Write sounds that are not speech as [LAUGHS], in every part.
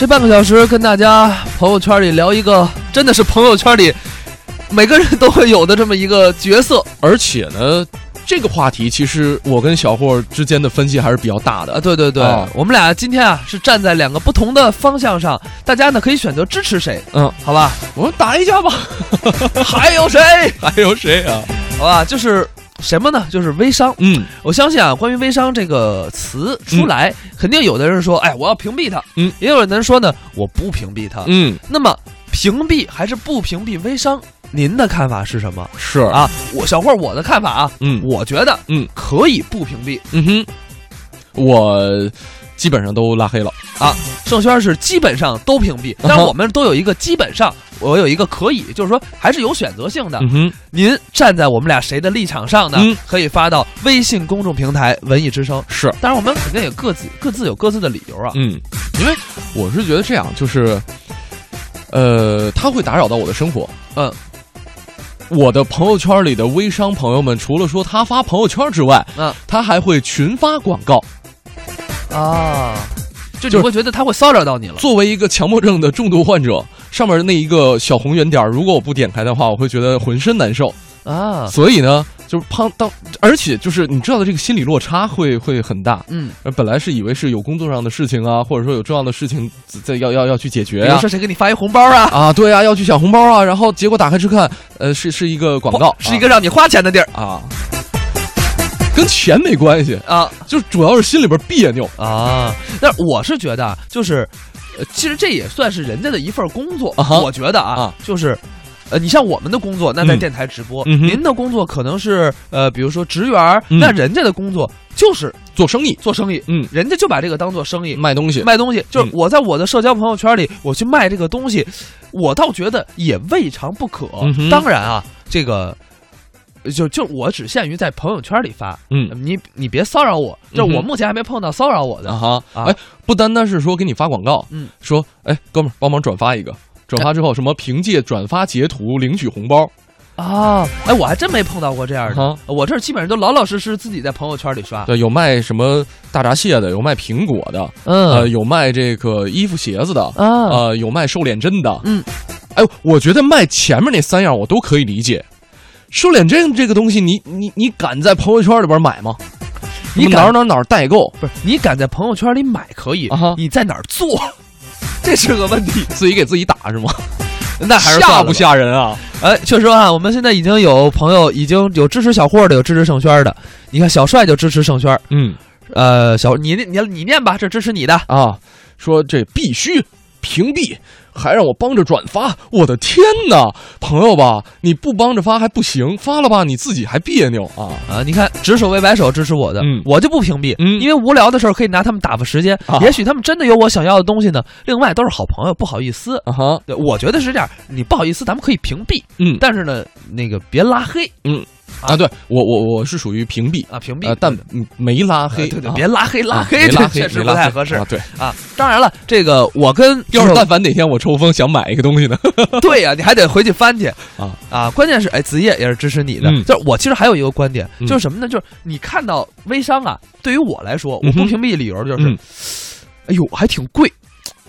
这半个小时跟大家朋友圈里聊一个，真的是朋友圈里每个人都会有的这么一个角色而且呢，这个话题其实我跟小霍之间的分歧还是比较大的啊！对对对，啊我们俩今天啊是站在两个不同的方向上，大家呢可以选择支持谁，嗯，好吧？我们打一架吧。[LAUGHS] 还有谁？[LAUGHS] 还有谁啊？好吧，就是什么呢？就是微商。嗯我相信啊，关于微商这个词出来，肯定有的人说，哎，我要屏蔽它，嗯，也有人说呢，我不屏蔽它。嗯，那么，屏蔽还是不屏蔽微商？您的看法是什么是，啊？我小慧，我的看法啊，嗯我觉得，嗯，可以不屏蔽。嗯哼，我基本上都拉黑了。盛轩是基本上都屏蔽，但我们都有一个基本上，我有一个可以，就是说还是有选择性的。嗯哼，您站在我们俩谁的立场上呢？嗯可以发到微信公众平台“文艺之声是，”。当然，我们肯定也各自各自有各自的理由啊。嗯，因为我是觉得这样，就是，呃，他会打扰到我的生活。嗯，我的朋友圈里的微商朋友们，除了说他发朋友圈之外，嗯，他还会群发广告。啊，就会觉得他会骚扰到你了。作为一个强迫症的重度患者，上面的那一个小红圆点，如果我不点开的话，我会觉得浑身难受。啊，所以呢，就是胖当，而且就是你知道的，这个心理落差会会很大。嗯，呃本来是以为是有工作上的事情啊，或者说有重要的事情在要要要去解决啊、比如说谁给你发一红包啊？啊，对啊，要去抢红包啊，然后结果打开去看，呃，是是一个广告，是一个让你花钱的地儿啊，跟钱没关系，啊就主要是心里边别扭。啊！但是我是觉得啊，就是，呃，其实这也算是人家的一份工作。啊我觉得啊，啊就是。呃，你像我们的工作，那在嗯电台直播；您的工作可能是呃，比如说职员，嗯那人家的工作就是做生意，做生意，嗯，人家就把这个当做生意，卖东西，卖东西。就是嗯我在我的社交朋友圈里，我去卖这个东西，我倒觉得也未尝不可。嗯当然啊，这个就就我只限于在朋友圈里发，嗯。你你别骚扰我，就我目前还没碰到骚扰我的。啊哈，啊。哎，不单单是说给你发广告，嗯，说哎，哥们儿帮忙转发一个，转发之后什么凭借转发截图领取红包，啊，哎，我还真没碰到过这样的。啊我这基本上都老老实实自己在朋友圈里刷。对，有卖什么大闸蟹的，有卖苹果的，呃，嗯有卖这个衣服鞋子的，啊，呃，有卖瘦脸针的，嗯，哎，我觉得卖前面那三样我都可以理解。瘦脸针这个东西你，你你敢在朋友圈里边买吗？你敢哪儿哪儿哪儿代购，不是你敢在朋友圈里买可以啊，你在哪儿做？这是个问题。自己给自己打是吗？那还是吓不？吓人啊？哎，确实啊，我们现在已经有朋友已经有支持小霍的，有支持盛轩的。你看小帅就支持盛轩，嗯呃，小你你你念吧，这支持你的。啊，说这必须屏蔽，还让我帮着转发，我的天哪！朋友吧，你不帮着发还不行，发了吧你自己还别扭啊。啊，你看，指手为摆手支持我的，嗯我就不屏蔽，嗯因为无聊的时候可以拿他们打发时间。啊也许他们真的有我想要的东西呢。另外都是好朋友，不好意思。啊哈，对，我觉得是这样，你不好意思，咱们可以屏蔽，嗯但是呢，那个别拉黑啊，对我我我是属于屏蔽，啊，屏蔽。呃，但嗯没拉黑，对对别拉黑，拉啊黑确实不太合适啊。对，啊。当然了，这个我跟 [LAUGHS] 要是但凡哪天我抽风想买一个东西呢，[LAUGHS] 对呀、你还得回去翻去啊啊！关键是，哎，子夜也是支持你的。嗯就是我其实还有一个观点，嗯就是什么呢？就是你看到微商啊，对于我来说，我不屏蔽的理由就是，嗯哎呦，还挺贵。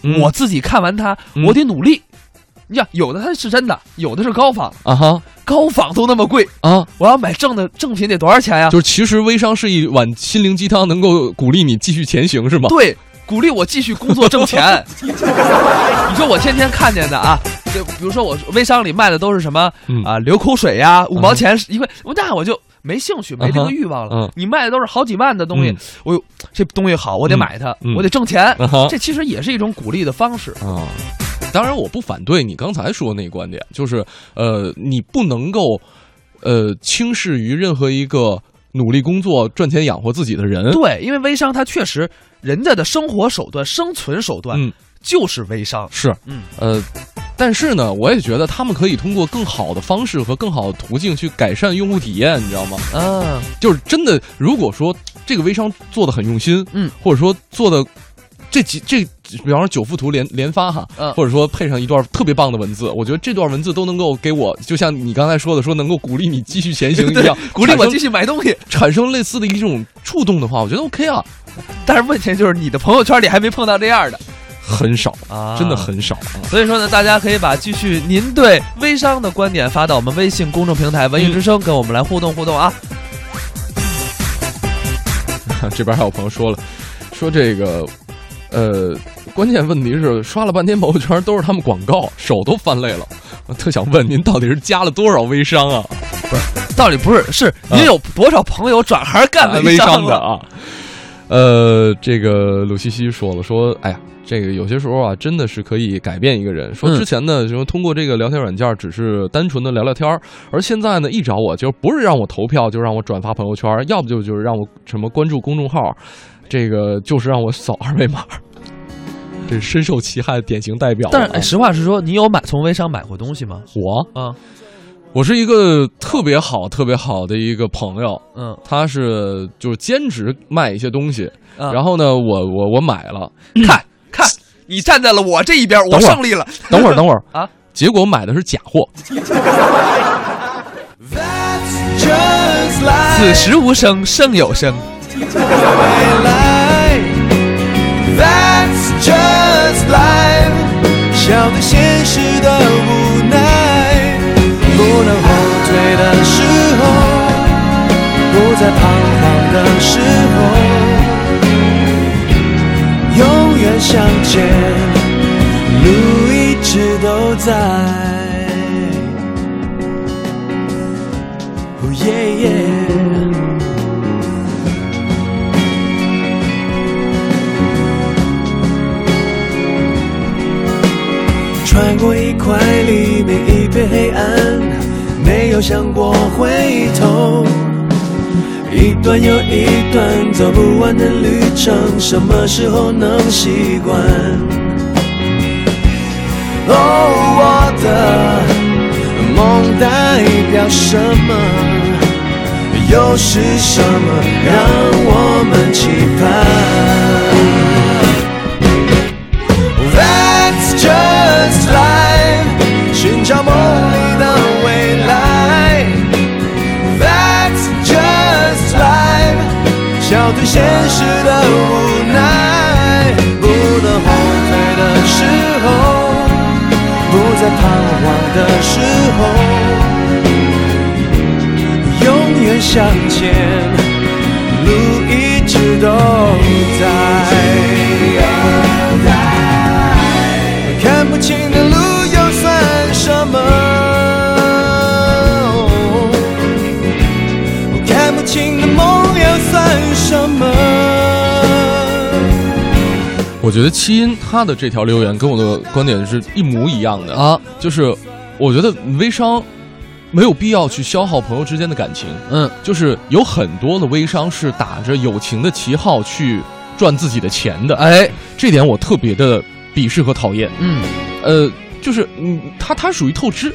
嗯我自己看完它，嗯我得努力。你想，有的它是真的，有的是高仿，啊哈高仿都那么贵，啊，我要买正的正品得多少钱呀？就是其实微商是一碗心灵鸡汤，能够鼓励你继续前行，是吗？对，鼓励我继续工作挣钱。[LAUGHS] 你说我天天看见的啊，就比如说我微商里卖的都是什么嗯啊，流口水呀，五毛钱一块，那我就没兴趣，没这个欲望了。嗯你卖的都是好几万的东西嗯，我有这东西好，我得买它，嗯我得挣钱。这其实也是一种鼓励的方式。啊，当然我不反对你刚才说的那个观点，就是呃，你不能够呃轻视于任何一个努力工作赚钱养活自己的人。对，因为微商它确实人家的生活手段、生存手段嗯，就是微商。是，嗯，呃，但是呢，我也觉得他们可以通过更好的方式和更好的途径去改善用户体验，你知道吗？啊，就是真的，如果说这个微商做的很用心，嗯，或者说做的这几这，比方说九幅图连连发哈，嗯或者说配上一段特别棒的文字，我觉得这段文字都能够给我，就像你刚才说的，说能够鼓励你继续前行 [LAUGHS] 一样，鼓励我继续买东西。产生类似的一种触动的话，我觉得 OK 啊。但是问题就是你的朋友圈里还没碰到这样的。很少啊真的很少啊。所以说呢，大家可以把继续您对微商的观点发到我们微信公众平台“文艺之声”，跟我们来互动互动啊。[LAUGHS] 这边还有朋友说了，说这个，呃，关键问题是刷了半天朋友圈都是他们广告，手都翻累了。[LAUGHS] 我特想问您，到底是加了多少微商啊？不是，到底不是，是您有多少朋友转行干微商的啊？呃，这个鲁西西说了，说，哎呀，这个有些时候啊，真的是可以改变一个人。说嗯之前呢，说通过这个聊天软件，只是单纯的聊聊天儿而现在呢，一找我就不是让我投票，就让我转发朋友圈，要不就就是让我什么关注公众号，这个就是让我扫二维码。这是深受其害的典型代表啊。但是、哎实话实说，你有买从微商买过东西吗？我啊，我是一个特别好、特别好的一个朋友，嗯，他是就是兼职卖一些东西，啊然后呢，我我我买了，看看，你站在了我这一边，我胜利了。等会儿等会儿啊，[LAUGHS] 结果买的是假货，此时无声胜有声。[LAUGHS] 面对现实的无奈，不能后退的时候，不再彷徨的时候，永远向前，路一直都在。黑暗，没有想过回头。一段又一段走不完的旅程，什么时候能习惯？哦，我的梦代表什么？又是什么让我们期盼笑对现实的无奈。不能后退的时候，不再彷徨的时候，永远向前，路一直都在。我觉得七音他的这条留言跟我的观点是一模一样的啊，就是我觉得微商没有必要去消耗朋友之间的感情，嗯，就是有很多的微商是打着友情的旗号去赚自己的钱的，哎，这点我特别的鄙视和讨厌。嗯，呃，就是嗯，他他属于透支，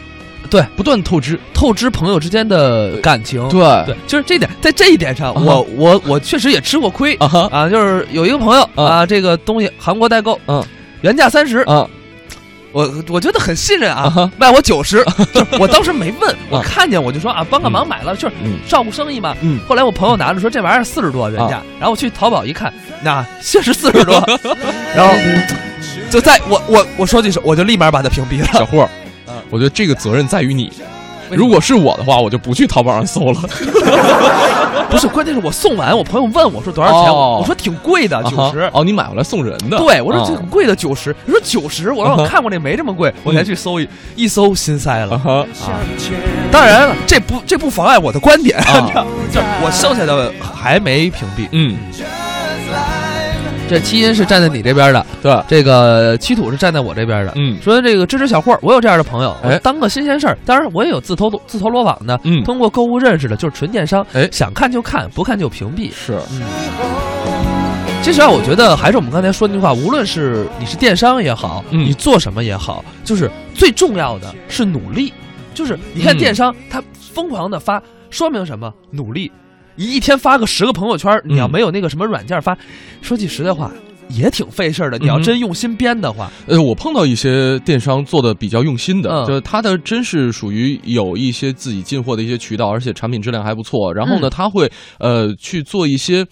对，不断透支，透支朋友之间的感情。对。对，就是这点，在这一点上，啊我我我确实也吃过亏啊啊，就是有一个朋友啊。啊，这个东西韩国代购，嗯，原价三十，嗯我我觉得很信任啊卖我九十，[LAUGHS] 就是我当时没问，我看见我就说啊，帮个忙嗯买了，就是嗯。照顾生意嘛。嗯。后来我朋友拿着说这玩意儿四十多原价啊，然后我去淘宝一看，那确实四十多，[LAUGHS] 然后就在我我我说句实，我就立马把他屏蔽了。小霍儿，我觉得这个责任在于你。如果是我的话，我就不去淘宝上搜了。[LAUGHS] 不是，关键是我送完，我朋友问我说多少钱，哦我我说挺贵的，九十啊。哦，你买回来送人的？对，我说啊这挺贵的九十，你说九十，我说我看过那没这么贵，我才去搜一一搜心塞了。当然了，这不这不妨碍我的观点，[LAUGHS] 我剩下的还没屏蔽。嗯这七音是站在你这边的，对，这个七土是站在我这边的。嗯说这个支持小霍，我有这样的朋友，哎我当个新鲜事儿。当然，我也有自投自投罗网的，嗯通过购物认识的，就是纯电商，哎想看就看，不看就屏蔽。是，嗯其实啊，我觉得还是我们刚才说那句话，无论是你是电商也好，嗯你做什么也好，就是最重要的是努力。就是你看嗯电商，它疯狂的发，说明什么？努力。你一天发个十个朋友圈，你要嗯没有那个什么软件发，说句实在话，也挺费事儿的。你要嗯真用心编的话，呃，我碰到一些电商做的比较用心的，嗯就是他的真是属于有一些自己进货的一些渠道，而且产品质量还不错。然后呢，嗯他会呃去做一些，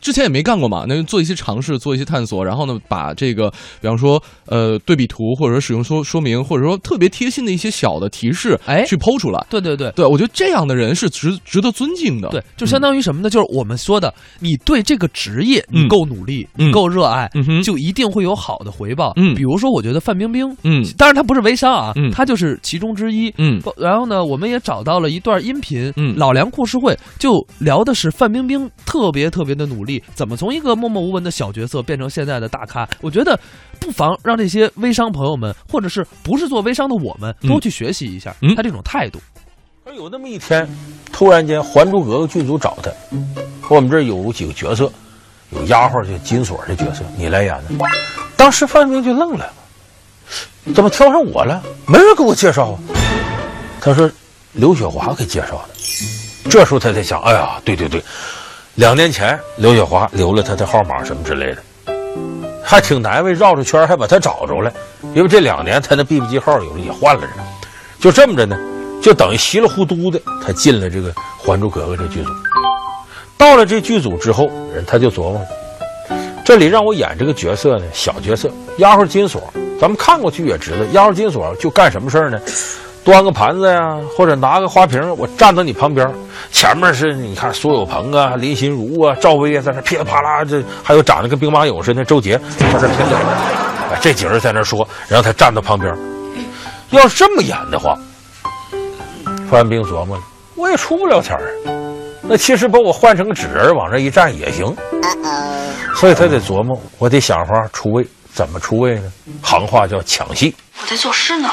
之前也没干过嘛，那就做一些尝试，做一些探索，然后呢，把这个，比方说，呃，对比图或者说使用说说明，或者说特别贴心的一些小的提示，哎去剖出来。对对对。对，我觉得这样的人是值值得尊敬的。对，就相当于什么呢？就是我们说的，你对这个职业你嗯够努力，嗯你够热爱，嗯就一定会有好的回报。嗯比如说，我觉得范冰冰，嗯当然她不是微商啊，嗯她就是其中之一。嗯然后呢，我们也找到了一段音频，嗯老梁故事会就聊的是范冰冰特别特别的努力，怎么从一个默默无闻的小角色变成现在的大咖。我觉得不妨让这些微商朋友们，或者是不是做微商的我们，嗯多去学习一下嗯他这种态度。而有那么一天，突然间《还珠格格》剧组找他，说我们这儿有几个角色，有丫鬟就金锁的角色，你来演的。当时范冰冰就愣了，怎么挑上我了？没人给我介绍啊。他说刘雪华给介绍的。这时候他才想，哎呀，对对对，两年前刘雪华留了他的号码什么之类的，还挺难为，绕着圈还把他找着了。因为这两年他的 BB 机号有的也换了人，就这么着呢，就等于稀里糊涂的他进了这个《还珠格格》这剧组。到了这剧组之后，人他就琢磨，这里让我演这个角色呢，小角色，丫鬟金锁，咱们看过去也知道，丫鬟金锁就干什么事呢？端个盘子呀，或者拿个花瓶，我站到你旁边，前面是你看苏有朋啊、林心如啊、赵薇啊，在那噼里啪啦，这还有长得跟兵马俑似的周杰在这评理，哎，这几人在那说，然后他站到旁边。要是这么演的话，范冰琢磨了，我也出不了钱。那其实把我换成个纸人往这一站也行，所以他得琢磨，我得想法出位。怎么出位呢？行话叫抢戏。我在作诗呢。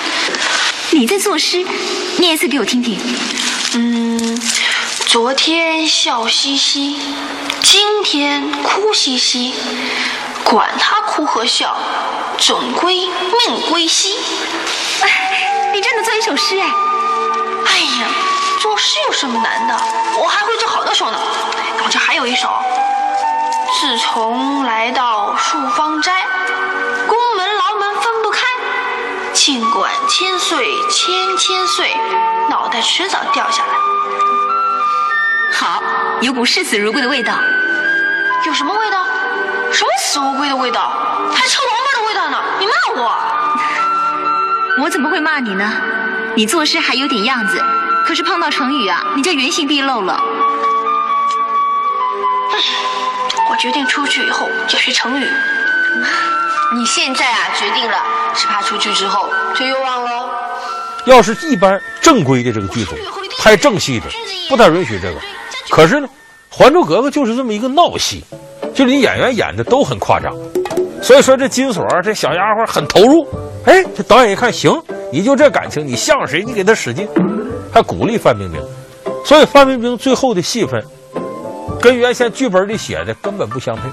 你在作诗，念一次给我听听。嗯，昨天笑嘻嘻，今天哭兮兮，管他哭和笑，总归命归西。哎，你真的做一首诗哎！哎呀，作诗有什么难的？我还会做好多首呢。我这还有一首。自从来到树芳斋。尽管千岁千千岁，脑袋迟早掉下来。好，有股视死如归的味道。有什么味道？什么死乌龟的味道？还臭王八的味道呢！你骂我？我怎么会骂你呢？你作诗还有点样子，可是碰到成语啊，你就原形毕露了。我决定出去以后要学成语。你现在啊决定了，是怕出去之后就又忘了。要是一般正规的这个剧组拍正戏的，不太允许这个。可是呢，《还珠格格》就是这么一个闹戏，就是你演员演的都很夸张，所以说这金锁这小丫鬟很投入。哎，这导演一看行，你就这感情，你像谁你给他使劲，还鼓励范冰冰。所以范冰冰最后的戏份，跟原先剧本里写的根本不相配。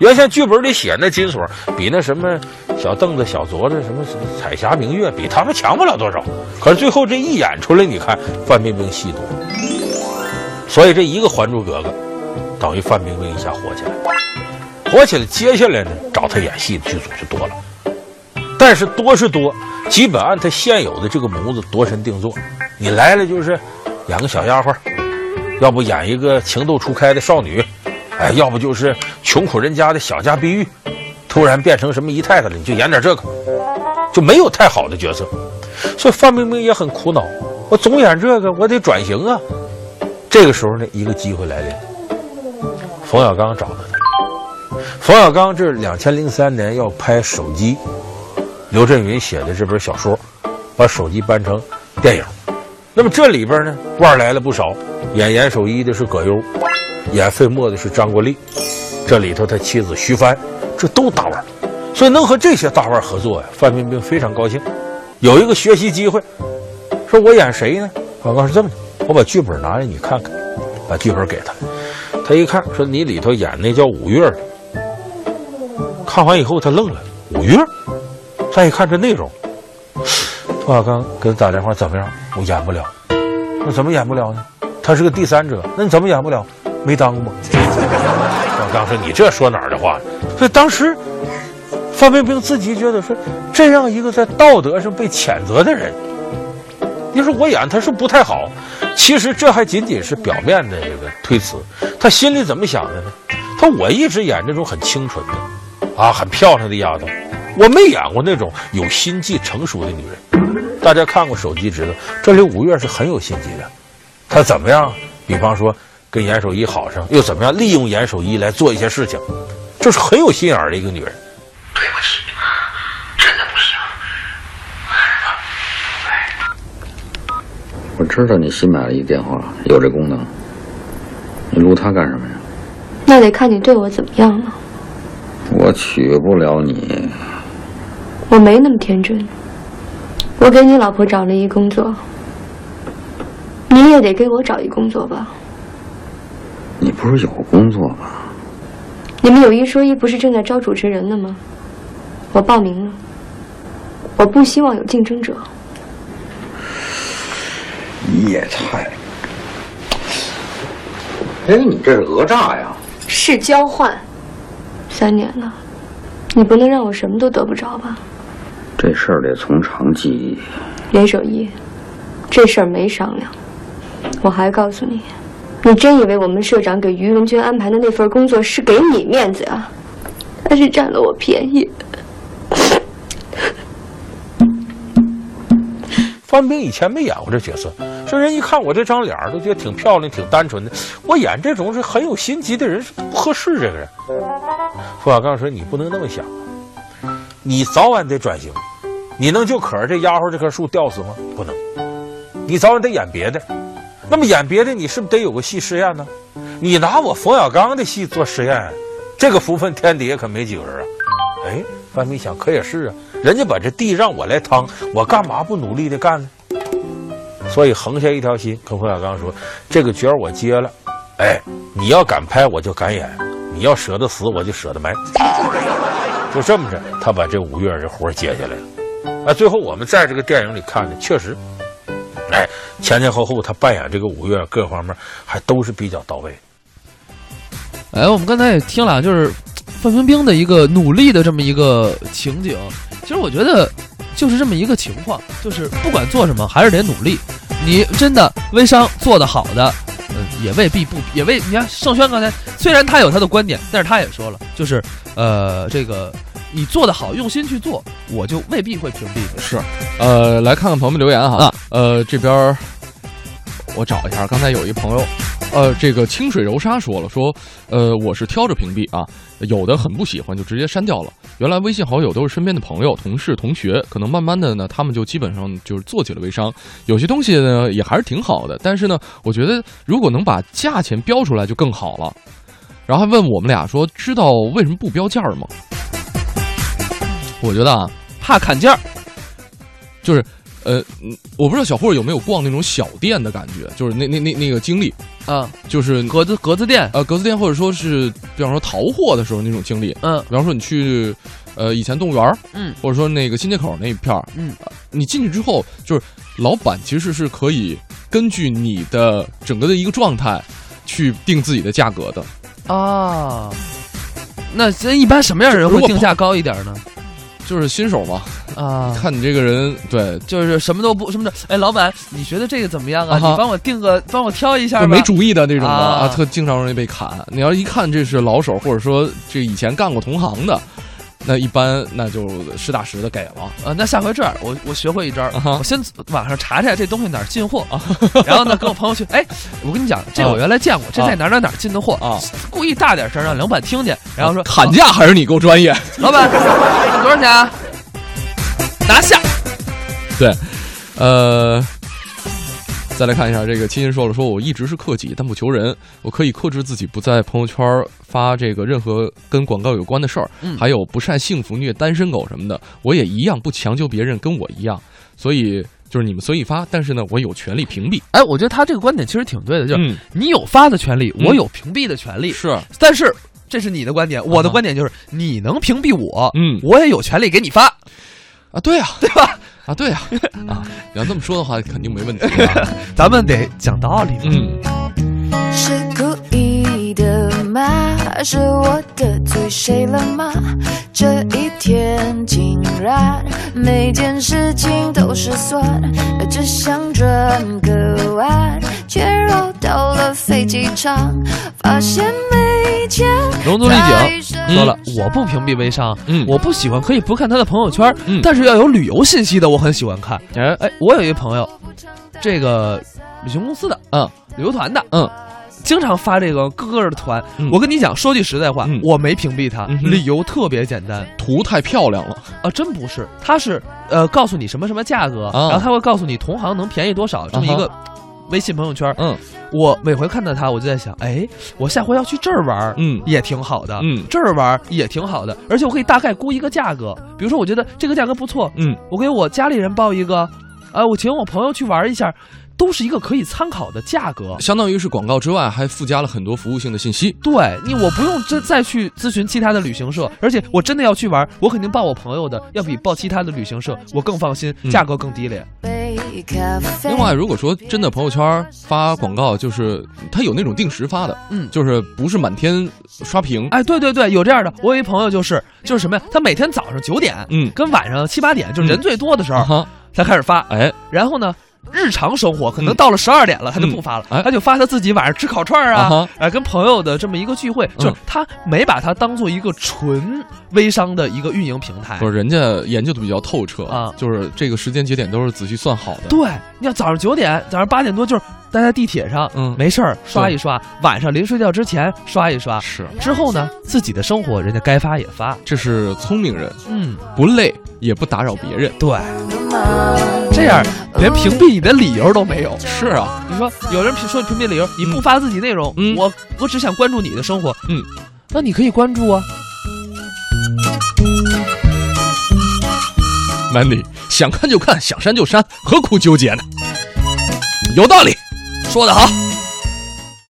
原先剧本里写那金锁比那什么小凳子、小镯子、什么彩霞、明月，比他们强不了多少。可是最后这一演出来，你看范冰冰戏多，所以这一个《还珠格格》，等于范冰冰一下火起来，火起来，接下来呢找她演戏的剧组就多了，但是多是多，基本按她现有的这个模子度身定做。你来了就是演个小丫鬟，要不演一个情窦初开的少女。哎，[LAUGHS] 要不就是穷苦人家的小家碧玉，突然变成什么姨太太了，你就演点这个，就没有太好的角色，所以范冰冰也很苦恼。我总演这个，我得转型啊。这个时候呢，一个机会来临，冯小刚找到他。冯小刚这两千零三年要拍手机，刘震云写的这本小说，把手机搬成电影。那么这里边呢，腕来了不少，演严守一的是葛优。演费墨的是张国立，这里头他妻子徐帆，这都大腕，所以能和这些大腕合作呀，范冰冰非常高兴，有一个学习机会，说我演谁呢？广告是这么的，我把剧本拿来你看看，把剧本给他，他一看说你里头演那叫五月的，看完以后他愣了，五月，再一看这内容，冯小刚给他打电话怎么样？我演不了，那怎么演不了呢？他是个第三者，那你怎么演不了？没当过。小刚说：“你这说哪儿的话？”所以当时范冰冰自己觉得说，这样一个在道德上被谴责的人，你说我演他是不太好，其实这还仅仅是表面的这个推辞，他心里怎么想的呢？他我一直演这种很清纯的，啊，很漂亮的丫头，我没演过那种有心计、成熟的女人。大家看过手机知道，这里五月是很有心机的，她怎么样？比方说跟严守一好上，又怎么样利用严守一来做一些事情，这是很有心眼儿的一个女人。对不起，真的不行。我知道你新买了一电话，有这功能。你录它干什么呀？那得看你对我怎么样了。我娶不了你。我没那么天真。我给你老婆找了一工作，你也得给我找一工作吧。你不是有工作吗？你们有一说一，不是正在招主持人呢吗？我报名了。我不希望有竞争者。你也太，哎，你这是讹诈呀！是交换。三年了，你不能让我什么都得不着吧？这事儿得从长计议。严守一，这事儿没商量。我还告诉你，你真以为我们社长给于文娟安排的那份工作是给你面子啊？还是占了我便宜？[LAUGHS] 范冰以前没演过这角色，这人一看我这张脸，都觉得挺漂亮、挺单纯的。我演这种是很有心机的人是不合适。这个人，冯小刚说：“你不能那么想，你早晚得转型。你能就可着这丫鬟这棵树吊死吗？不能。你早晚得演别的。那么演别的，你是不是得有个戏试验呢？你拿我冯小刚的戏做实验，这个福分天底下可没几个人啊。哎，范冰想，可也是啊。”人家把这地让我来趟，我干嘛不努力的干呢？所以横下一条心，跟冯小刚说：“这个角我接了，哎，你要敢拍我就敢演，你要舍得死我就舍得埋。”就这么着，他把这五月这活儿接下来了。啊，最后我们在这个电影里看的，确实，哎，前前后后他扮演这个五月各方面还都是比较到位。哎，我们刚才也听了，就是范冰冰的一个努力的这么一个情景。其实我觉得，就是这么一个情况，就是不管做什么，还是得努力。你真的微商做得好的，也未必不，也未你看盛轩刚才虽然他有他的观点，但是他也说了，就是呃，这个你做得好，用心去做，我就未必会屏蔽你。是，呃，来看看朋友们留言哈。啊、呃，这边我找一下，刚才有一朋友。呃，这个清水柔沙说了，说，呃，我是挑着屏蔽啊，有的很不喜欢就直接删掉了。原来微信好友都是身边的朋友、同事、同学，可能慢慢的呢，他们就基本上就是做起了。微商。有些东西呢也还是挺好的，但是呢，我觉得如果能把价钱标出来就更好了。然后还问我们俩说，知道为什么不标价吗？我觉得啊，怕砍价，就是。呃，我不知道小霍有没有逛那种小店的感觉，就是那那那那个经历啊，就是格子格子店，呃，格子店或者说是，比方说淘货的时候那种经历，嗯，比方说你去，呃，以前动物园，嗯，或者说那个新街口那一片嗯，你进去之后，就是老板其实是可以根据你的整个的一个状态去定自己的价格的。啊。那这一般什么样的人会定价高一点呢？就是新手嘛，啊，看你这个人，对，就是什么都不什么的。哎，老板，你觉得这个怎么样啊？你帮我定个，帮我挑一下吧。没主意的那种的啊，特经常容易被砍。你要一看这是老手，或者说这以前干过同行的，那一般那就实打实的给了。呃，那下回这样，我我学会一招，啊我先网上查查这东西哪儿进货，然后呢跟我朋友去，哎，我跟你讲，这我原来见过，这在哪儿哪儿哪儿进的货啊，故意大点声让老板听见，然后说砍价还是你够专业，老板多少钱啊？拿下，对，呃，再来看一下这个亲亲说了，说我一直是克己，但不求人，我可以克制自己不在朋友圈发这个任何跟广告有关的事儿，嗯、还有不晒幸福虐单身狗什么的，我也一样不强求别人跟我一样，所以就是你们随意发，但是呢，我有权利屏蔽。哎，我觉得他这个观点其实挺对的，就是、嗯、你有发的权利，我有屏蔽的权利，是，但是这是你的观点，我的观点就是你能屏蔽我，嗯，我也有权利给你发。啊，对、啊，对吧？啊，对呀、[LAUGHS] 啊，啊，你要这么说的话，肯定没问题、啊。[LAUGHS] 咱们得讲道理。嗯，是故意的吗？是我得罪谁了吗？这一天竟然每件事情都失算，只想转个弯，却绕到了飞机场，发现没钱。龙族丽景说了，我不屏蔽微商，嗯。我不喜欢可以不看他的朋友圈，嗯。但是要有旅游信息的，我很喜欢看。哎。哎，我有一个朋友，这个旅行公司的，嗯，旅游团的，嗯，经常发这个各个的团。嗯。我跟你讲，说句实在话，嗯。我没屏蔽他，理由特别简单。图太漂亮了，啊，真不是，他是呃告诉你什么什么价格，啊。然后他会告诉你同行能便宜多少，这么一个微信朋友圈。嗯我每回看到他，我就在想，哎，我下回要去这儿玩，嗯也挺好的，嗯这儿玩也挺好的，而且我可以大概估一个价格，比如说我觉得这个价格不错，嗯，我给我家里人报一个，呃，我请我朋友去玩一下，都是一个可以参考的价格。相当于是广告之外还附加了很多服务性的信息。对你，我不用再再去咨询其他的旅行社，而且我真的要去玩，我肯定报我朋友的，要比报其他的旅行社我更放心，嗯价格更低廉。另外，如果说真的朋友圈发广告，就是它有那种定时发的，嗯。就是不是满天刷屏，哎，对对对，有这样的。我有一朋友就是就是什么呀？他每天早上九点，嗯。跟晚上七八点，就人最多的时候，啊哈，才开始发。哎，然后呢，日常生活可能嗯。到了十二点了，他就不发了，哎。他就发他自己晚上吃烤串儿啊哎，跟朋友的这么一个聚会，就是他没把它当做一个纯微商的一个运营平台。不。是人家研究的比较透彻啊。就是这个时间节点都是仔细算好的。对，你要早上九点，早上八点多就是待在地铁上，嗯。没事儿刷一刷，晚上临睡觉之前刷一刷，是，之后呢，自己的生活人家该发也发，这是聪明人，嗯，不累也不打扰别人。对，这样连屏蔽你的理由都没有。是啊，你说有人屏说屏蔽理由，你不发自己内容，嗯我我只想关注你的生活，嗯，那你可以关注啊。Mandy，想看就看，想删就删，何苦纠结呢？有道理，说的好。